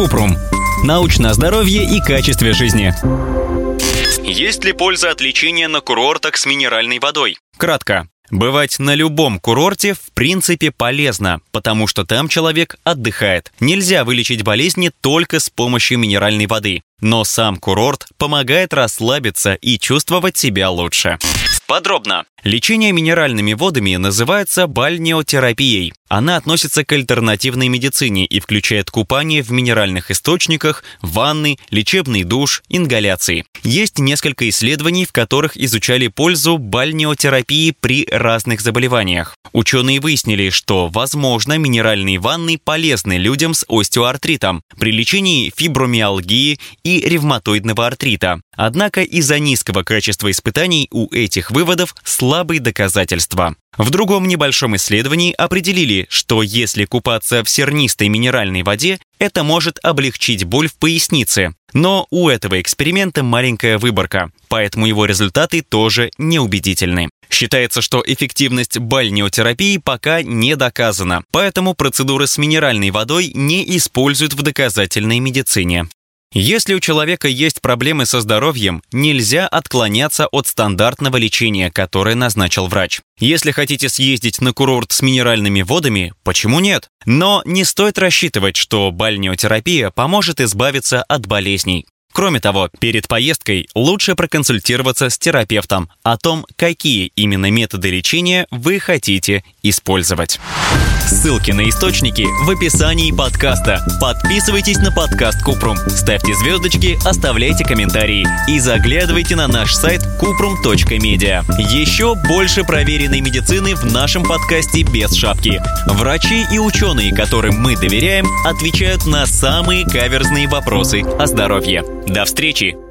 Купрум. Научное здоровье и качестве жизни. Есть ли польза от лечения на курортах с минеральной водой? Кратко. Бывать на любом курорте в принципе полезно, потому что там человек отдыхает. Нельзя вылечить болезни только с помощью минеральной воды. Но сам курорт помогает расслабиться и чувствовать себя лучше. Подробно. Лечение минеральными водами называется бальнеотерапией. Она относится к альтернативной медицине и включает купание в минеральных источниках, ванны, лечебный душ, ингаляции. Есть несколько исследований, в которых изучали пользу бальнеотерапии при разных заболеваниях. Ученые выяснили, что, возможно, минеральные ванны полезны людям с остеоартритом при лечении фибромиалгии и ревматоидного артрита. Однако из-за низкого качества испытаний у этих выводов слабые доказательства. В другом небольшом исследовании определили, что если купаться в сернистой минеральной воде, это может облегчить боль в пояснице. Но у этого эксперимента маленькая выборка, поэтому его результаты тоже неубедительны. Считается, что эффективность бальнеотерапии пока не доказана, поэтому процедуры с минеральной водой не используют в доказательной медицине. Если у человека есть проблемы со здоровьем, нельзя отклоняться от стандартного лечения, которое назначил врач. Если хотите съездить на курорт с минеральными водами, почему нет? Но не стоит рассчитывать, что бальнеотерапия поможет избавиться от болезней. Кроме того, перед поездкой лучше проконсультироваться с терапевтом о том, какие именно методы лечения вы хотите использовать. Ссылки на источники в описании подкаста. Подписывайтесь на подкаст Купрум, ставьте звездочки, оставляйте комментарии и заглядывайте на наш сайт kuprum.media. Еще больше проверенной медицины в нашем подкасте без шапки. Врачи и ученые, которым мы доверяем, отвечают на самые каверзные вопросы о здоровье. До встречи!